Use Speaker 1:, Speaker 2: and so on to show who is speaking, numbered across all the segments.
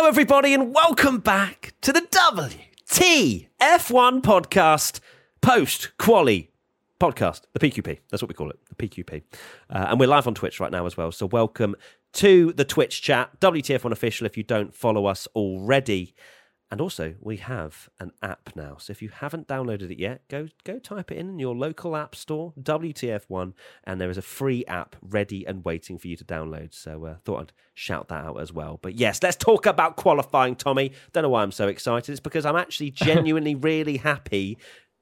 Speaker 1: Hello, everybody, and welcome back to the WTF1 podcast post quali podcast, the PQP. That's what we call it, the PQP. Uh, and we're live on Twitch right now as well. So, welcome to the Twitch chat, WTF1 official, if you don't follow us already. And also, we have an app now. So if you haven't downloaded it yet, go go type it in in your local app store, WTF1, and there is a free app ready and waiting for you to download. So uh, thought I'd shout that out as well. But yes, let's talk about qualifying, Tommy. Don't know why I'm so excited. It's because I'm actually genuinely really happy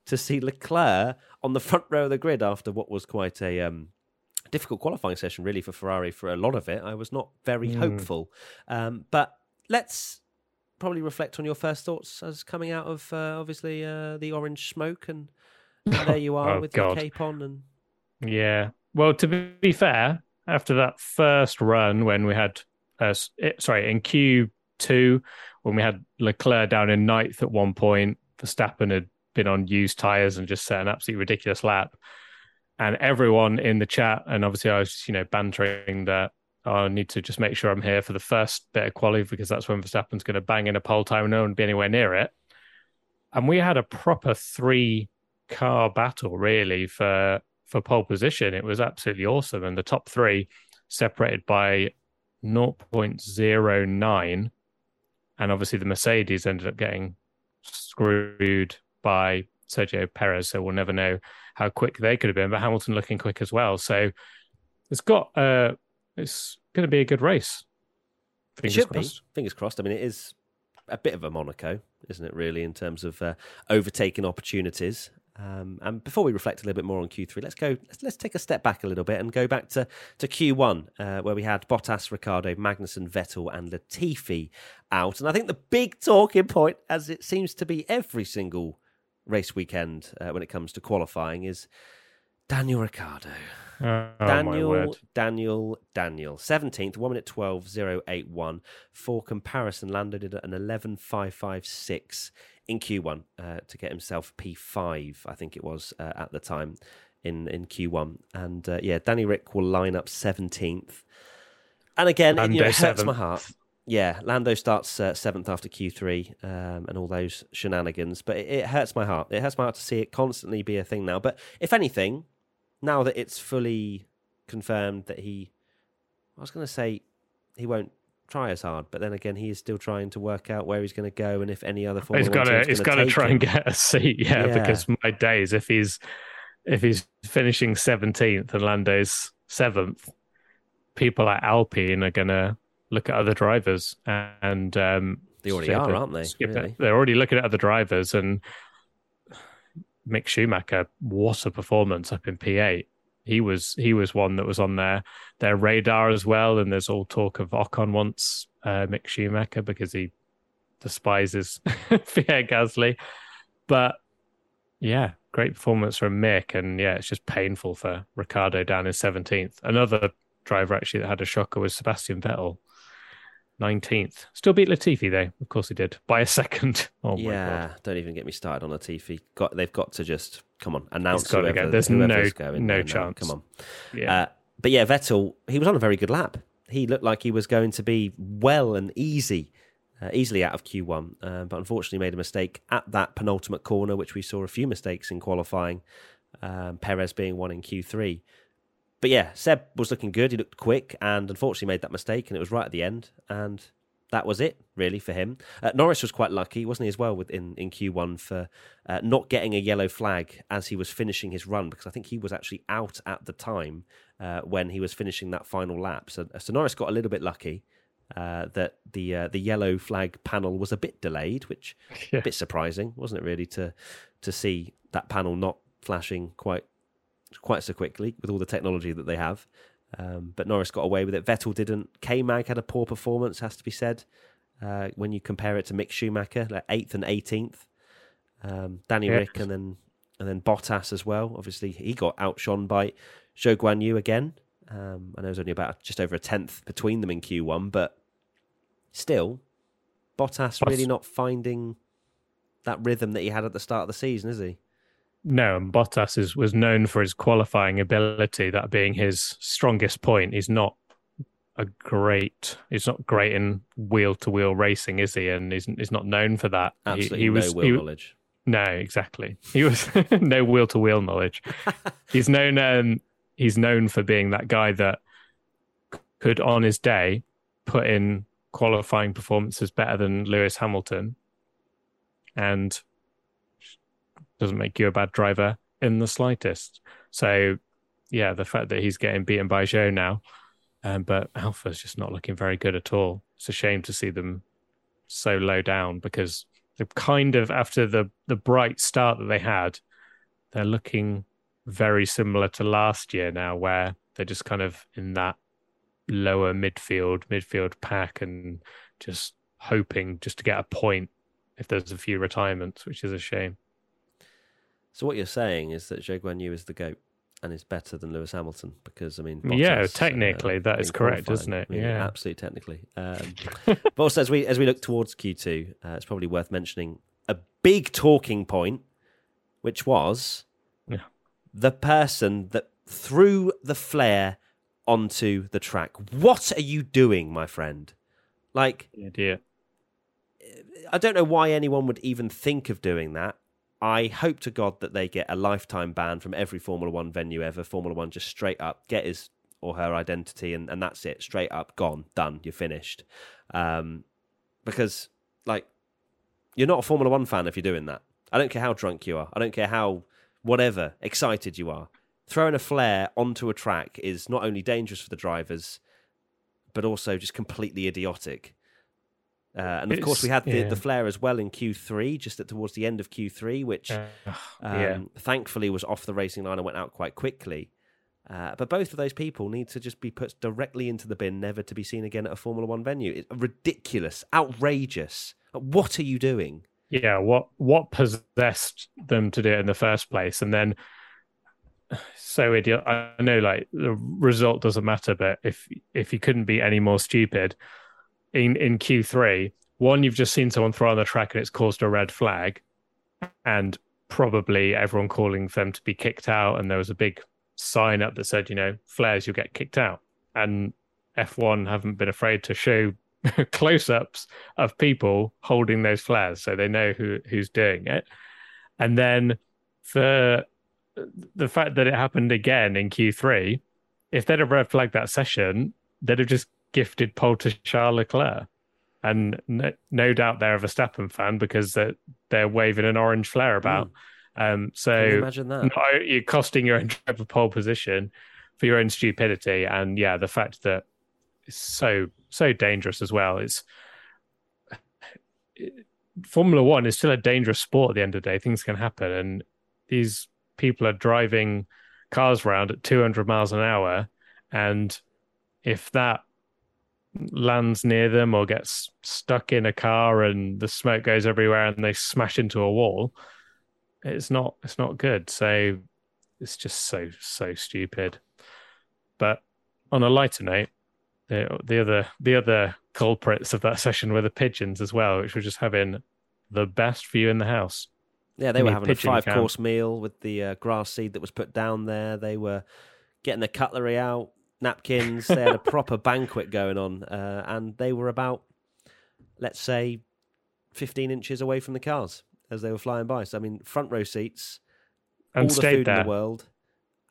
Speaker 1: to see Leclerc on the front row of the grid after what was quite a um, difficult qualifying session, really, for Ferrari for a lot of it. I was not very mm. hopeful. Um, but let's probably reflect on your first thoughts as coming out of uh, obviously uh, the orange smoke, and, and there you are oh, with God. your cape on. And
Speaker 2: yeah, well, to be fair, after that first run when we had, uh, sorry, in Q two when we had Leclerc down in ninth at one point, Verstappen had been on used tires and just set an absolutely ridiculous lap. And everyone in the chat, and obviously I was, just, you know, bantering that I need to just make sure I'm here for the first bit of quality because that's when Verstappen's going to bang in a pole time and no one be anywhere near it. And we had a proper three car battle really for for pole position. It was absolutely awesome, and the top three separated by 0.09, and obviously the Mercedes ended up getting screwed by Sergio Perez, so we'll never know how quick they could have been. But Hamilton looking quick as well, so it's got uh, it's going to be a good race.
Speaker 1: Fingers it should crossed. be. Fingers crossed. I mean, it is a bit of a Monaco, isn't it? Really, in terms of uh, overtaking opportunities. Um, and before we reflect a little bit more on Q3, let's go. Let's, let's take a step back a little bit and go back to to Q1, uh, where we had Bottas, Ricciardo, Magnussen, Vettel, and Latifi out. And I think the big talking point, as it seems to be every single race weekend uh, when it comes to qualifying, is Daniel Ricciardo.
Speaker 2: Oh,
Speaker 1: Daniel, Daniel, Daniel. 17th, 1 minute 12, 081. For comparison, Lando did an 11.556 in Q1 uh, to get himself P5, I think it was uh, at the time in, in Q1. And uh, yeah, Danny Rick will line up 17th. And again, it, you know, it hurts my heart. Yeah, Lando starts uh, seventh after Q3 um, and all those shenanigans, but it, it, hurts my heart. It hurts my heart to see it constantly be a thing now. But if anything, now that it's fully confirmed that he, I was going to say he won't try as hard, but then again, he is still trying to work out where he's going to go and if any other Formula
Speaker 2: he's got to he's got to try him. and get a seat. Yeah, yeah, because my days, if he's if he's finishing seventeenth and Lando's seventh, people at Alpine are going to look at other drivers and um,
Speaker 1: they already are, aren't they? Really?
Speaker 2: They're already looking at other drivers and Mick Schumacher, what a performance up in P8. He was he was one that was on their their radar as well. And there's all talk of Ocon wants uh, Mick Schumacher because he despises Pierre Gasly. But yeah, great performance from Mick, and yeah, it's just painful for Ricciardo down in seventeenth. Another driver actually that had a shocker was Sebastian Vettel. 19th. Still beat Latifi though. Of course he did by a second. Oh
Speaker 1: yeah, don't even get me started on Latifi. Got they've got to just come on announce. Whoever,
Speaker 2: go. There's no going no chance.
Speaker 1: Come on. Yeah. Uh, but yeah, Vettel he was on a very good lap. He looked like he was going to be well and easy, uh, easily out of Q1, uh, but unfortunately made a mistake at that penultimate corner, which we saw a few mistakes in qualifying. Um, Perez being one in Q3 but yeah, Seb was looking good. He looked quick, and unfortunately made that mistake, and it was right at the end, and that was it really for him. Uh, Norris was quite lucky, wasn't he, as well, within in Q1 for uh, not getting a yellow flag as he was finishing his run, because I think he was actually out at the time uh, when he was finishing that final lap. So, so Norris got a little bit lucky. Uh, that the uh, the yellow flag panel was a bit delayed, which yeah. a bit surprising, wasn't it? Really to to see that panel not flashing quite quite so quickly with all the technology that they have. Um, but Norris got away with it. Vettel didn't. K Mag had a poor performance, has to be said. Uh, when you compare it to Mick Schumacher, like eighth and eighteenth, um, Danny yeah. Rick, and then and then Bottas as well. Obviously, he got outshone by Zhou Guanyu again. Um, I know there's only about just over a tenth between them in Q1, but still, Bottas really not finding that rhythm that he had at the start of the season, is he?
Speaker 2: No, and Bottas is, was known for his qualifying ability, that being his strongest point. He's not a great. He's not great in wheel to wheel racing, is he? And he's he's not known for that.
Speaker 1: Absolutely
Speaker 2: he, he
Speaker 1: no
Speaker 2: was,
Speaker 1: wheel
Speaker 2: he-
Speaker 1: knowledge.
Speaker 2: No, exactly. He was no wheel to wheel knowledge. he's known um, he's known for being that guy that could on his day put in qualifying performances better than Lewis Hamilton and doesn't make you a bad driver in the slightest. So yeah, the fact that he's getting beaten by Zhou now, um, but Alfa's just not looking very good at all. It's a shame to see them so low down because they're kind of after the the bright start that they had, they're looking very similar to last year now, where they're just kind of in that lower midfield, midfield pack, and just hoping just to get a point if there's a few retirements, which is a shame.
Speaker 1: So what you're saying is that Zhou Guanyu is the goat and is better than Lewis Hamilton because I mean,
Speaker 2: Yeah, technically,
Speaker 1: uh,
Speaker 2: that is correct,
Speaker 1: qualifying.
Speaker 2: isn't it?
Speaker 1: I mean,
Speaker 2: Yeah.
Speaker 1: absolutely technically. Um, but also as we as we look towards Q2, uh, it's probably worth mentioning a big talking point, which was
Speaker 2: Yeah.
Speaker 1: the person that threw the flare onto the track. What are you doing, my friend? Like
Speaker 2: The idea.
Speaker 1: I don't know why anyone would even think of doing that. I hope to God that they get a lifetime ban from every Formula One venue ever. Formula One just straight up get his or her identity, and, and that's it. Straight up, gone, done, you're finished. Um, because, like, you're not a Formula One fan if you're doing that. I don't care how drunk you are. I don't care how, whatever, excited you are. Throwing a flare onto a track is not only dangerous for the drivers, but also just completely idiotic. Uh, and of course, we had the,
Speaker 2: yeah.
Speaker 1: the flare as well in Q3, just at towards the end of Q3, which
Speaker 2: Uh,
Speaker 1: um,
Speaker 2: yeah.
Speaker 1: thankfully was off the racing line and went out quite quickly. Uh, but both of those people need to just be put directly into the bin, never to be seen again at a Formula One venue. It's ridiculous, outrageous. What are you doing?
Speaker 2: yeah what what possessed them to do it in the first place and then so idiot i know like the result doesn't matter but if if you couldn't be any more stupid in in q3 one you've just seen someone throw on the track and it's caused a red flag and probably everyone calling for them to be kicked out. And there was a big sign up that said you know flares you'll get kicked out. And f1 haven't been afraid to show close-ups of people holding those flares so they know who who's doing it. And then for the fact that it happened again in q3 if they'd have red flagged that session they'd have just gifted pole to charles leclerc and no, no doubt they're of a verstappen fan because they're, they're waving an orange flare about um so
Speaker 1: you imagine that?
Speaker 2: no, you're costing your own driver pole position for your own stupidity. And yeah, the fact that it's so so dangerous as well. It's Formula One is still a dangerous sport at the end of the day. Things can happen, and these people are driving cars around at 200 miles an hour, and if that lands near them or gets stuck in a car and the smoke goes everywhere and they smash into a wall, it's not it's not good. So it's just so so stupid. But on a lighter note, the the other the other culprits of that session were the pigeons as well, which were just having the best view in the house.
Speaker 1: Yeah, they
Speaker 2: I
Speaker 1: were having a five
Speaker 2: camp.
Speaker 1: course meal with the uh, grass seed that was put down there. They were getting the cutlery out, napkins. they had a proper banquet going on, uh, and they were about, let's say, 15 inches away from the cars as they were flying by. So, I mean, front row seats,
Speaker 2: And
Speaker 1: all the food
Speaker 2: there.
Speaker 1: in the world.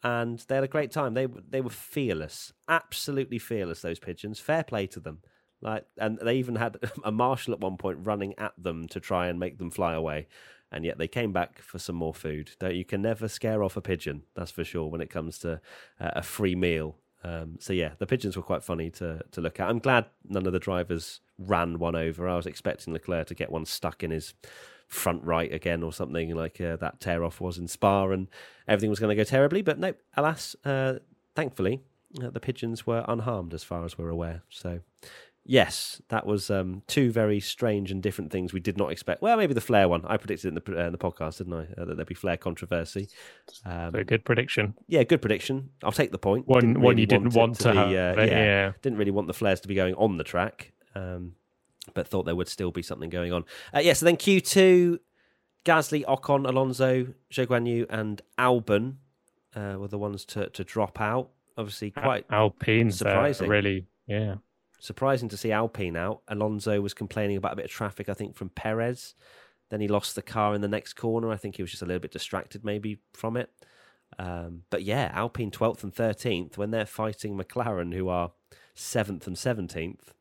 Speaker 1: And they had a great time. They they were fearless, absolutely fearless. Those pigeons. Fair play to them. Like, and they even had a marshal at one point running at them to try and make them fly away. And yet they came back for some more food. Don't you can never scare off a pigeon. That's for sure. When it comes to uh, a free meal. Um, so yeah, the pigeons were quite funny to to look at. I'm glad none of the drivers ran one over. I was expecting Leclerc to get one stuck in his front right again or something like uh, that tear off was in Spa, and everything was going to go terribly. But no, alas, uh, thankfully, uh, the pigeons were unharmed as far as we're aware. So. Yes, that was um, two very strange and different things we did not expect. Well, maybe the flare one. I predicted in the, uh, in the podcast, didn't I, uh, that there'd be flare controversy. Um,
Speaker 2: good prediction.
Speaker 1: yeah, good prediction. I'll take the point.
Speaker 2: One
Speaker 1: Didn't
Speaker 2: one
Speaker 1: really
Speaker 2: you didn't want to,
Speaker 1: be,
Speaker 2: have.
Speaker 1: uh, yeah,
Speaker 2: yeah.
Speaker 1: didn't really want the flares to be going on the track, um, but thought there would still be something going on. Uh, yeah, so then Q2, Gasly, Ocon, Alonso, Zhou Guanyu, and Albon uh, were the ones to, to drop out. Obviously, quite
Speaker 2: Alpine's uh,
Speaker 1: surprising.
Speaker 2: really Yeah.
Speaker 1: Surprising to see Alpine out. Alonso was complaining about a bit of traffic, I think, from Perez. Then he lost the car in the next corner. I think he was just a little bit distracted, maybe, from it. Um, but yeah, Alpine 12th and 13th, when they're fighting McLaren, who are 7th and 17th,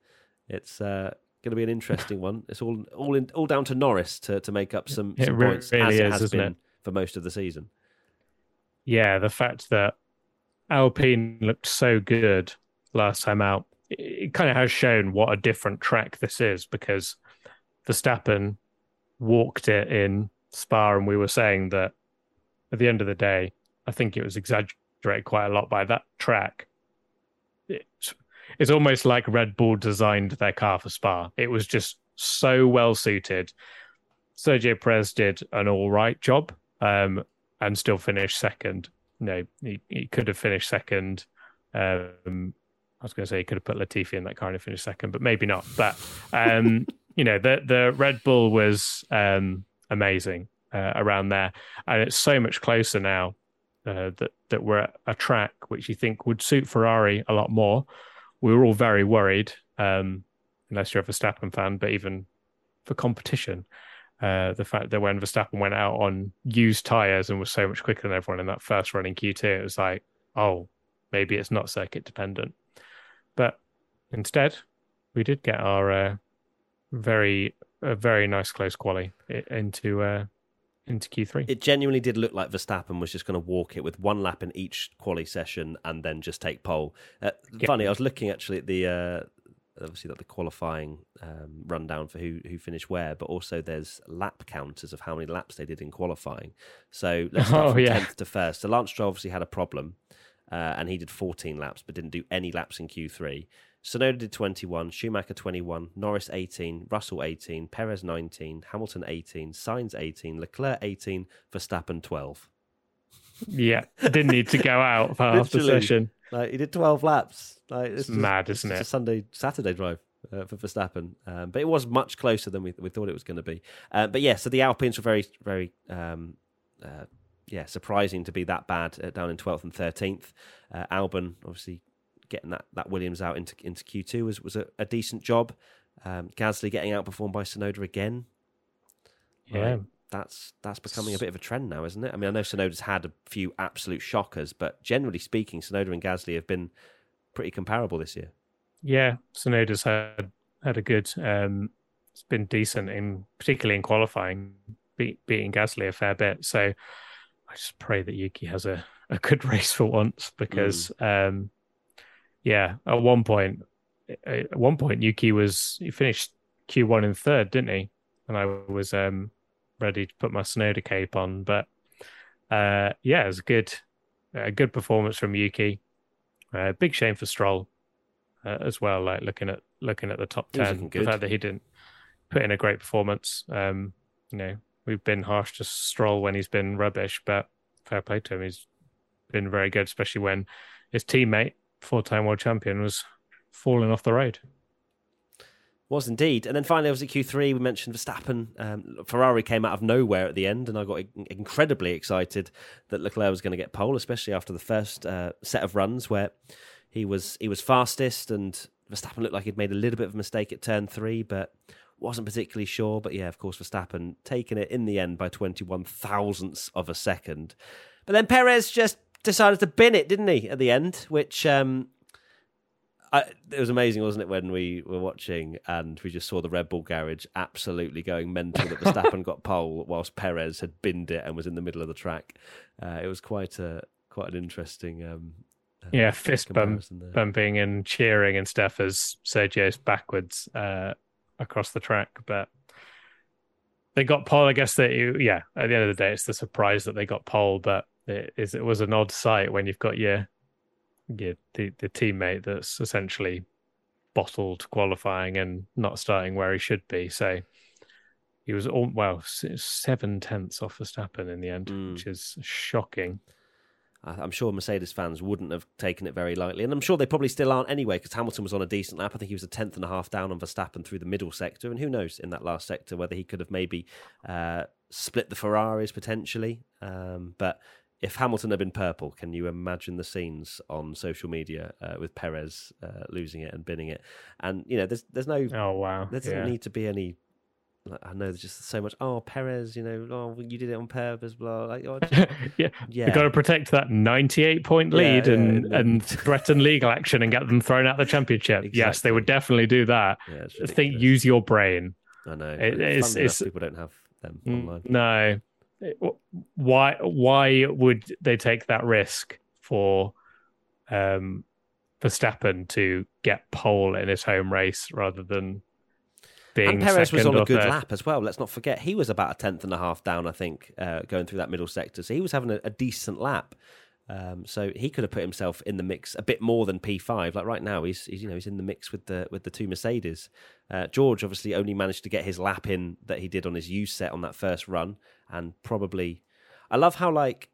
Speaker 1: it's uh, going to be an interesting one. It's all all in, all down to Norris to, to make up some, some
Speaker 2: really
Speaker 1: points, as it has been
Speaker 2: it?
Speaker 1: for most of the season.
Speaker 2: Yeah, the fact that Alpine looked so good last time out, it, kind of has shown what a different track this is because Verstappen walked it in Spa, and we were saying that at the end of the day, I think it was exaggerated quite a lot by that track. It's, it's almost like Red Bull designed their car for Spa. It was just so well suited. Sergio Perez did an all right job um, and still finished second. No, he, he could have finished second. Um, I was going to say he could have put Latifi in that car and finished second, but maybe not. But um, you know, the the Red Bull was um, amazing uh, around there, and it's so much closer now uh, that that we're at a track which you think would suit Ferrari a lot more. We were all very worried, um, unless you're a Verstappen fan, but even for competition, uh, the fact that when Verstappen went out on used tires and was so much quicker than everyone in that first run in Q2, it was like, oh, maybe it's not circuit dependent. But instead, we did get our uh, very a very nice close quali into uh, into Q3.
Speaker 1: It genuinely did look like Verstappen was just going to walk it with one lap in each quali session and then just take pole. Uh,
Speaker 2: Yeah.
Speaker 1: Funny, I was looking actually at the uh, obviously like the qualifying um, rundown for who who finished where, but also there's lap counters of how many laps they did in qualifying. So let's start
Speaker 2: Oh,
Speaker 1: from
Speaker 2: yeah.
Speaker 1: tenth to first. So Lance Stroll obviously had a problem, uh, and he did 14 laps, but didn't do any laps in Q3. Tsunoda did 21, Schumacher 21, Norris 18, Russell 18, Perez 19, Hamilton 18, Sainz 18, Leclerc 18, Verstappen 12.
Speaker 2: yeah, didn't need to go out for half the session.
Speaker 1: Like he did 12 laps. Like
Speaker 2: It's
Speaker 1: this is-
Speaker 2: mad, isn't
Speaker 1: is
Speaker 2: it?
Speaker 1: A Sunday, Saturday drive uh, for Verstappen, um, but it was much closer than we we thought it was going to be. Uh, but yeah, so the Alpines were very very um, uh, yeah surprising to be that bad uh, down in 12th and 13th. Uh, Albon obviously getting that, that Williams out into into Q2 was was a, a decent job. Um, Gasly getting outperformed by Tsunoda again.
Speaker 2: Yeah,
Speaker 1: Like, that's that's becoming a bit of a trend now, isn't it? I mean, I know Tsunoda's had a few absolute shockers, but generally speaking, Tsunoda and Gasly have been pretty comparable this year.
Speaker 2: yeah. Tsunoda's had had a good. Um, it's been decent in particularly in qualifying, beat, beating Gasly a fair bit. So just pray that Yuki has a, a good race for once because, um, yeah, at one point, at one point Yuki was he finished Q one in third, didn't he? And I was um ready to put my Tsunoda cape on, but uh, yeah, it was a good, a good performance from Yuki. Uh, big shame for Stroll uh, as well. Like looking at looking at the top ten, the fact that he didn't put in a great performance. Um, you know, we've been harsh to Stroll when he's been rubbish, but fair play to him. He's been very good, especially when his teammate, four-time world champion, was falling off the road.
Speaker 1: Was indeed. And then finally, I was at Q3, we mentioned Verstappen. Um, Ferrari came out of nowhere at the end, and I got incredibly excited that Leclerc was going to get pole, especially after the first uh, set of runs where he was he was fastest, and Verstappen looked like he'd made a little bit of a mistake at turn three, but wasn't particularly sure. But yeah, of course, Verstappen taking it in the end by 21 thousandths of a second. But then Perez just decided to bin it, didn't he, at the end, which um, I, it was amazing, wasn't it, when we were watching and we just saw the Red Bull garage absolutely going mental that Verstappen got pole whilst Perez had binned it and was in the middle of the track. Uh, it was quite a quite an interesting um, uh,
Speaker 2: Yeah, fist bump, bumping and cheering and stuff as Sergio's backwards uh, across the track. But they got pole. I guess that you, yeah. At the end of the day, it's the surprise that they got pole. But it is it was an odd sight when you've got your your the, the teammate that's essentially bottled qualifying and not starting where he should be. So he was all well seven tenths off Verstappen in the end,
Speaker 1: Mm.
Speaker 2: which is shocking.
Speaker 1: I'm sure Mercedes fans wouldn't have taken it very lightly, and I'm sure they probably still aren't anyway. Because Hamilton was on a decent lap. I think he was a tenth and a half down on Verstappen through the middle sector, and who knows in that last sector whether he could have maybe uh, split the Ferraris potentially. Um, but if Hamilton had been purple, can you imagine the scenes on social media uh, with Perez uh, losing it and binning it? And you know, there's there's no
Speaker 2: oh wow,
Speaker 1: there doesn't
Speaker 2: yeah.
Speaker 1: need to be any. Like, I know there's just so much. Oh, Perez, you know, oh, you did it on purpose, blah. Like, oh, just-
Speaker 2: yeah,
Speaker 1: yeah,
Speaker 2: You've got to protect that 98 point lead
Speaker 1: yeah,
Speaker 2: and,
Speaker 1: and-
Speaker 2: and threaten legal action and get them thrown out the championship. Yes, they would definitely do that.
Speaker 1: yeah,
Speaker 2: Think, use your brain.
Speaker 1: I know.
Speaker 2: it- it's- it's-
Speaker 1: people don't have them
Speaker 2: Mm,
Speaker 1: online.
Speaker 2: No. Why why would they take that risk for um Verstappen to get pole in his home race rather than being
Speaker 1: And Perez was on a good
Speaker 2: third?
Speaker 1: lap as well. Let's not forget he was about a tenth and a half down, I think, uh, going through that middle sector. So he was having a, a decent lap. Um, so he could have put himself in the mix a bit more than P five. Like right now, he's, he's you know he's in the mix with the with the two Mercedes. Uh, George obviously only managed to get his lap in that he did on his U set on that first run, and probably I love how like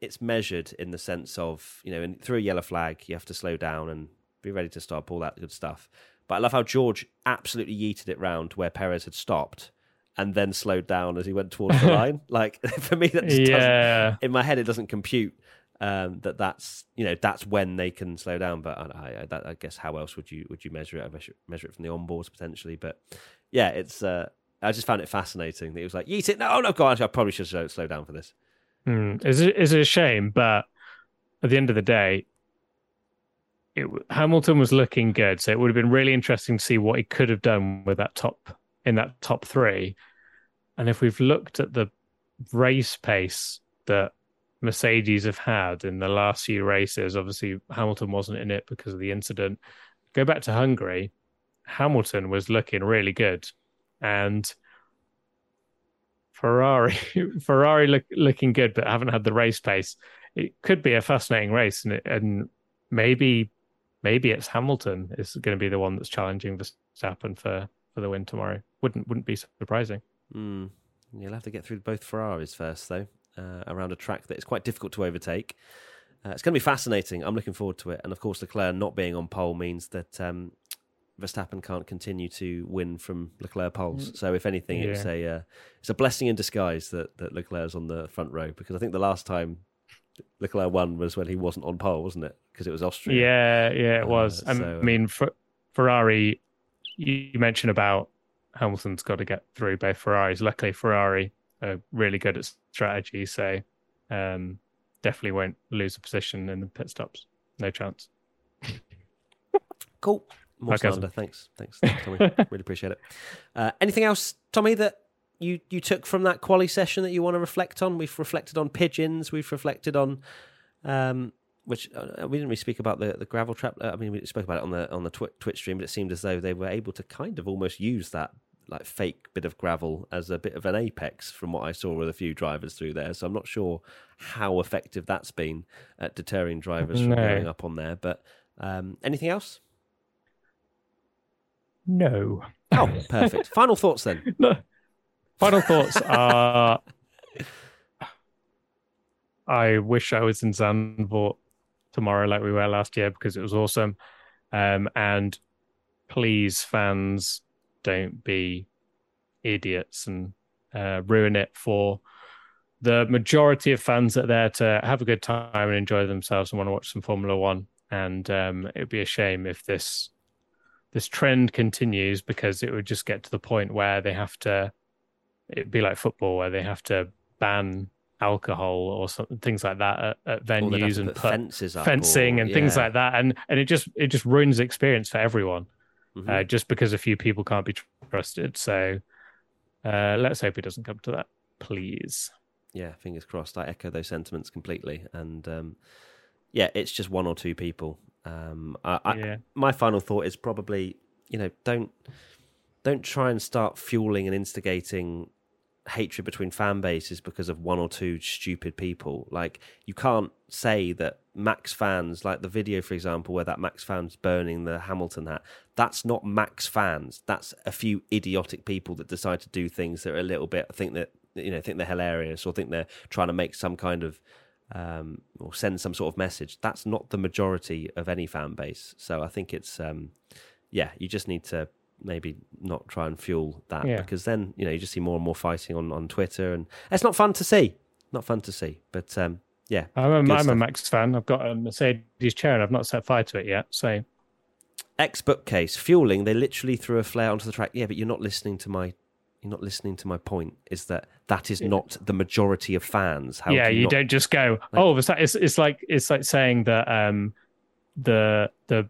Speaker 1: it's measured in the sense of you know in, through a yellow flag you have to slow down and be ready to stop all that good stuff. But I love how George absolutely yeeted it round where Perez had stopped and then slowed down as he went towards the line. Like for me, that just doesn't,
Speaker 2: Yeah.
Speaker 1: in my head it doesn't compute um, that that's you know that's when they can slow down. But I, I, that, I guess how else would you would you measure it? I measure, measure it from the onboards potentially. But yeah, it's uh, I just found it fascinating that he was like yeet it. No, no, God, I probably should slow, slow down for this.
Speaker 2: Mm, is it is it a shame? But at the end of the day, it Hamilton was looking good, so it would have been really interesting to see what he could have done with that top in that top three. And if we've looked at the race pace that Mercedes have had in the last few races, obviously Hamilton wasn't in it because of the incident. Go back to Hungary, Hamilton was looking really good, and Ferrari Ferrari look, looking good, but haven't had the race pace. It could be a fascinating race, and, and maybe maybe it's Hamilton is going to be the one that's challenging Verstappen for for the win tomorrow. Wouldn't wouldn't be surprising.
Speaker 1: Mm. You'll have to get through both Ferraris first, though, uh, around a track that is quite difficult to overtake. Uh, it's going to be fascinating. I'm looking forward to it. And of course, Leclerc not being on pole means that um, Verstappen can't continue to win from Leclerc poles. So, if anything, it's a uh, it's a blessing in disguise that that Leclerc's on the front row because I think the last time Leclerc won was when he wasn't on pole, wasn't it? Because it was Austria.
Speaker 2: Yeah, yeah, it
Speaker 1: Uh,
Speaker 2: was. I
Speaker 1: so, um,
Speaker 2: mean, Fer- Ferrari. You you mentioned about Hamilton's got to get through both Ferraris. Luckily, Ferrari are really good at strategy, so um, definitely won't lose a position in the pit stops. No chance.
Speaker 1: Cool. More
Speaker 2: Okay.
Speaker 1: slander. Thanks. Thanks, thanks Tommy. really appreciate it. Uh, anything else, Tommy, that you, you took from that quali session that you want to reflect on? We've reflected on pigeons. We've reflected on, um, which uh, we didn't really speak about the, the gravel trap. Uh, I mean, we spoke about it on the on the Twi- Twitch stream, but it seemed as though they were able to kind of almost use that like fake bit of gravel as a bit of an apex from what I saw with a few drivers through there. So I'm not sure how effective that's been at deterring drivers from going up on there. But um, anything else?
Speaker 2: No.
Speaker 1: Oh, perfect. Final thoughts then.
Speaker 2: No. Final thoughts are I wish I was in Zandvoort tomorrow like we were last year because it was awesome. Um, and please, fans, don't be idiots and uh, ruin it for the majority of fans that are there to have a good time and enjoy themselves and want to watch some Formula One. And um, it would be a shame if this this trend continues because it would just get to the point where they have to it'd be like football where they have to ban alcohol or something things like that at, at
Speaker 1: Or they'd have
Speaker 2: venues and
Speaker 1: put
Speaker 2: put
Speaker 1: fences up
Speaker 2: fencing
Speaker 1: or-
Speaker 2: and things like that and and it just it just ruins the experience for everyone
Speaker 1: Mhm.
Speaker 2: uh, just because a few people can't be trusted so uh, let's hope it doesn't come to that please
Speaker 1: yeah, fingers crossed. I echo those sentiments completely. And um, yeah, it's just one or two people. Um, I, I,
Speaker 2: yeah
Speaker 1: my final thought is probably you know don't don't try and start fueling and instigating hatred between fan bases because of one or two stupid people like you can't say that max fans like the video for example where that max fans burning the hamilton hat that's not max fans that's a few idiotic people that decide to do things that are a little bit I think that you know think they're hilarious or think they're trying to make some kind of um, or send some sort of message. That's not the majority of any fan base. So I think it's um, yeah, you just need to maybe not try and fuel that
Speaker 2: Yeah.
Speaker 1: because then you know you just see more and more fighting on on Twitter and it's not fun to see. Not fun to see. But um, Yeah,
Speaker 2: I'm a, I'm a. Max fan. I've got a Mercedes chair and I've not set fire to it yet. So
Speaker 1: X bookcase fueling. They literally threw a flare onto the track. Yeah, but you're not listening to my. You're not listening to my point. Is that that is not the majority of fans? How
Speaker 2: yeah,
Speaker 1: can
Speaker 2: you
Speaker 1: not-
Speaker 2: don't just go, oh, it's it's like it's like saying that um, the the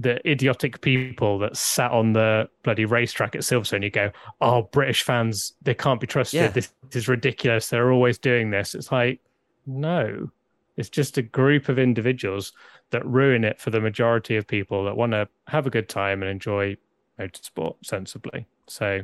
Speaker 2: the idiotic people that sat on the bloody racetrack at Silverstone. You go, oh, British fans, they can't be trusted.
Speaker 1: Yeah.
Speaker 2: This is ridiculous. They're always doing this. It's like, no, it's just a group of individuals that ruin it for the majority of people that want to have a good time and enjoy motorsport sensibly. So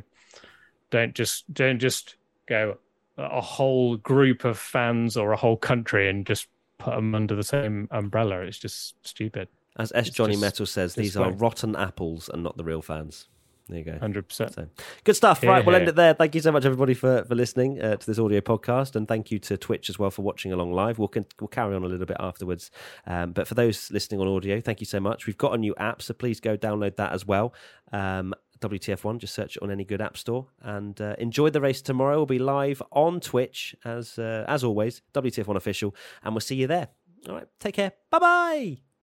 Speaker 2: don't just don't just go a whole group of fans or a whole country and just put them under the same umbrella. It's just stupid.
Speaker 1: As S
Speaker 2: It's
Speaker 1: Johnny
Speaker 2: just
Speaker 1: Metal says, these are rotten apples and not the real fans. There you go.
Speaker 2: Hundred percent.
Speaker 1: So good stuff. Right, we'll end it there. Thank you so much, everybody, for for listening uh, to this audio podcast, and thank you to Twitch as well for watching along live. We'll con- we'll carry on a little bit afterwards, um, but for those listening on audio, thank you so much. We've got a new app, so please go download that as well. Um, WTF1, just search it on any good app store, and uh, enjoy the race tomorrow. We'll be live on Twitch as uh, as always, WTF1 official, and we'll see you there. All right, take care. Bye bye.